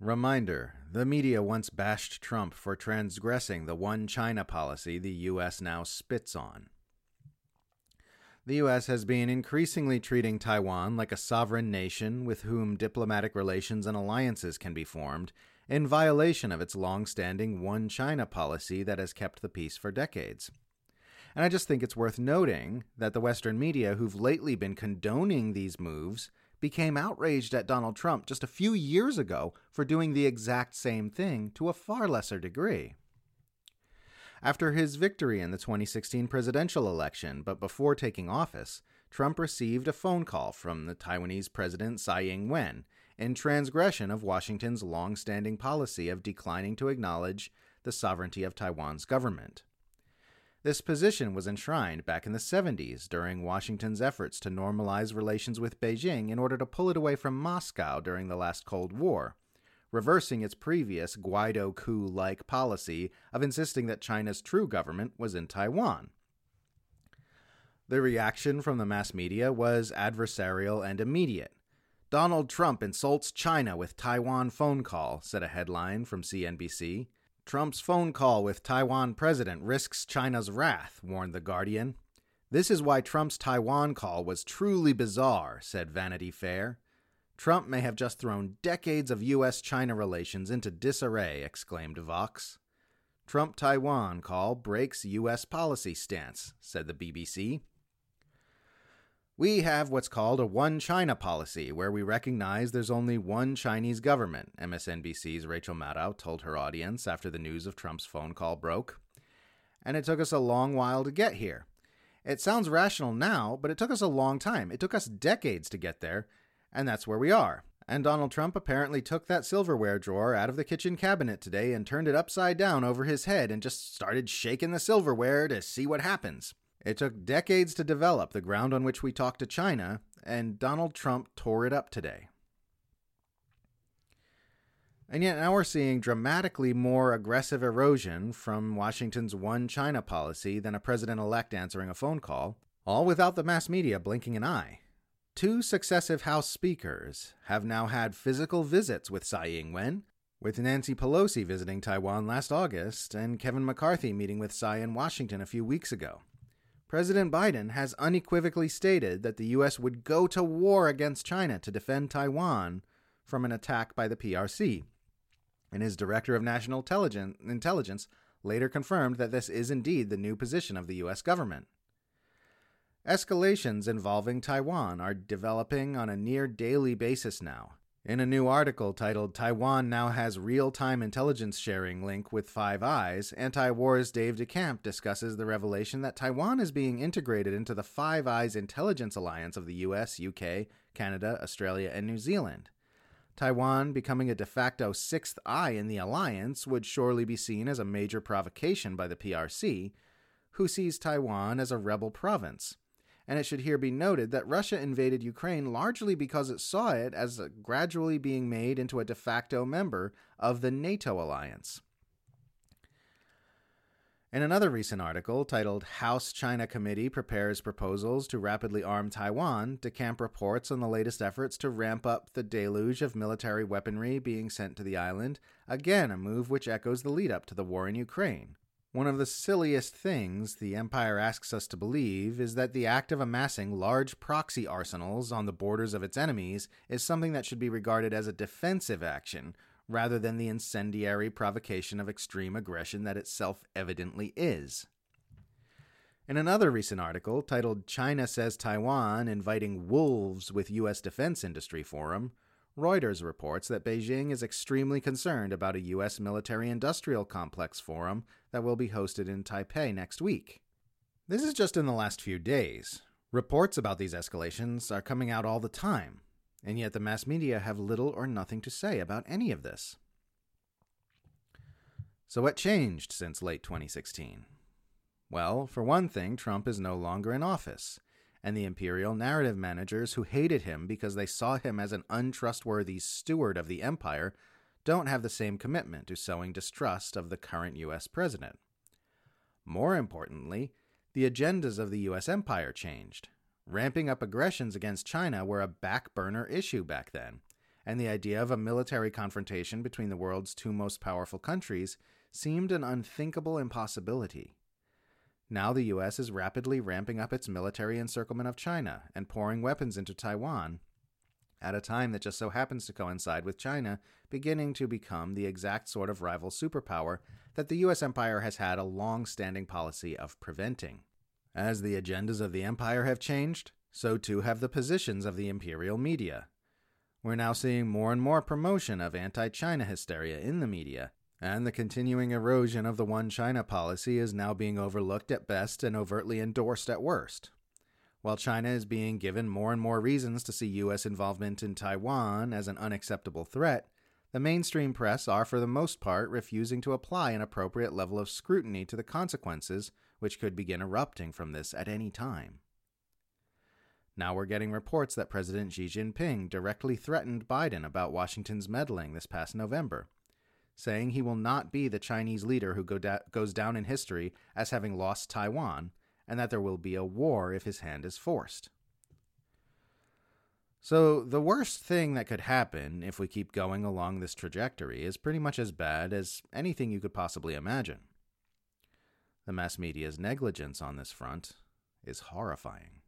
Reminder The media once bashed Trump for transgressing the one China policy the U.S. now spits on. The U.S. has been increasingly treating Taiwan like a sovereign nation with whom diplomatic relations and alliances can be formed, in violation of its long standing one China policy that has kept the peace for decades. And I just think it's worth noting that the Western media, who've lately been condoning these moves, became outraged at Donald Trump just a few years ago for doing the exact same thing to a far lesser degree. After his victory in the 2016 presidential election, but before taking office, Trump received a phone call from the Taiwanese president Tsai Ing wen in transgression of Washington's long standing policy of declining to acknowledge the sovereignty of Taiwan's government. This position was enshrined back in the 70s during Washington's efforts to normalize relations with Beijing in order to pull it away from Moscow during the last Cold War, reversing its previous Guaido coup like policy of insisting that China's true government was in Taiwan. The reaction from the mass media was adversarial and immediate. Donald Trump insults China with Taiwan phone call, said a headline from CNBC. Trump's phone call with Taiwan president risks China's wrath, warned The Guardian. This is why Trump's Taiwan call was truly bizarre, said Vanity Fair. Trump may have just thrown decades of U.S. China relations into disarray, exclaimed Vox. Trump Taiwan call breaks U.S. policy stance, said the BBC. We have what's called a one China policy, where we recognize there's only one Chinese government, MSNBC's Rachel Maddow told her audience after the news of Trump's phone call broke. And it took us a long while to get here. It sounds rational now, but it took us a long time. It took us decades to get there, and that's where we are. And Donald Trump apparently took that silverware drawer out of the kitchen cabinet today and turned it upside down over his head and just started shaking the silverware to see what happens. It took decades to develop the ground on which we talk to China, and Donald Trump tore it up today. And yet now we're seeing dramatically more aggressive erosion from Washington's one China policy than a president elect answering a phone call, all without the mass media blinking an eye. Two successive House speakers have now had physical visits with Tsai Ing wen, with Nancy Pelosi visiting Taiwan last August and Kevin McCarthy meeting with Tsai in Washington a few weeks ago. President Biden has unequivocally stated that the U.S. would go to war against China to defend Taiwan from an attack by the PRC. And his director of national intelligence later confirmed that this is indeed the new position of the U.S. government. Escalations involving Taiwan are developing on a near daily basis now, in a new article titled Taiwan Now Has Real Time Intelligence Sharing Link with Five Eyes, Anti War's Dave DeCamp discusses the revelation that Taiwan is being integrated into the Five Eyes intelligence alliance of the US, UK, Canada, Australia, and New Zealand. Taiwan becoming a de facto sixth eye in the alliance would surely be seen as a major provocation by the PRC, who sees Taiwan as a rebel province and it should here be noted that Russia invaded Ukraine largely because it saw it as gradually being made into a de facto member of the NATO alliance. In another recent article titled House China Committee Prepares Proposals to Rapidly Arm Taiwan, DeCamp reports on the latest efforts to ramp up the deluge of military weaponry being sent to the island, again, a move which echoes the lead up to the war in Ukraine. One of the silliest things the Empire asks us to believe is that the act of amassing large proxy arsenals on the borders of its enemies is something that should be regarded as a defensive action rather than the incendiary provocation of extreme aggression that it self evidently is. In another recent article titled China Says Taiwan Inviting Wolves with U.S. Defense Industry Forum, Reuters reports that Beijing is extremely concerned about a U.S. military industrial complex forum that will be hosted in Taipei next week. This is just in the last few days. Reports about these escalations are coming out all the time, and yet the mass media have little or nothing to say about any of this. So, what changed since late 2016? Well, for one thing, Trump is no longer in office and the Imperial narrative managers who hated him because they saw him as an untrustworthy steward of the empire don't have the same commitment to sowing distrust of the current U.S. president. More importantly, the agendas of the U.S. empire changed. Ramping up aggressions against China were a back burner issue back then, and the idea of a military confrontation between the world's two most powerful countries seemed an unthinkable impossibility. Now the US is rapidly ramping up its military encirclement of China and pouring weapons into Taiwan at a time that just so happens to coincide with China beginning to become the exact sort of rival superpower that the US empire has had a long standing policy of preventing. As the agendas of the empire have changed, so too have the positions of the imperial media. We're now seeing more and more promotion of anti China hysteria in the media, and the continuing erosion of the One China policy is now being overlooked at best and overtly endorsed at worst. While China is being given more and more reasons to see U.S. involvement in Taiwan as an unacceptable threat, the mainstream press are, for the most part, refusing to apply an appropriate level of scrutiny to the consequences which could begin erupting from this at any time. Now we're getting reports that President Xi Jinping directly threatened Biden about Washington's meddling this past November saying he will not be the Chinese leader who go da- goes down in history as having lost Taiwan, and that there will be a war if his hand is forced. So, the worst thing that could happen if we keep going along this trajectory is pretty much as bad as anything you could possibly imagine. The mass media's negligence on this front is horrifying.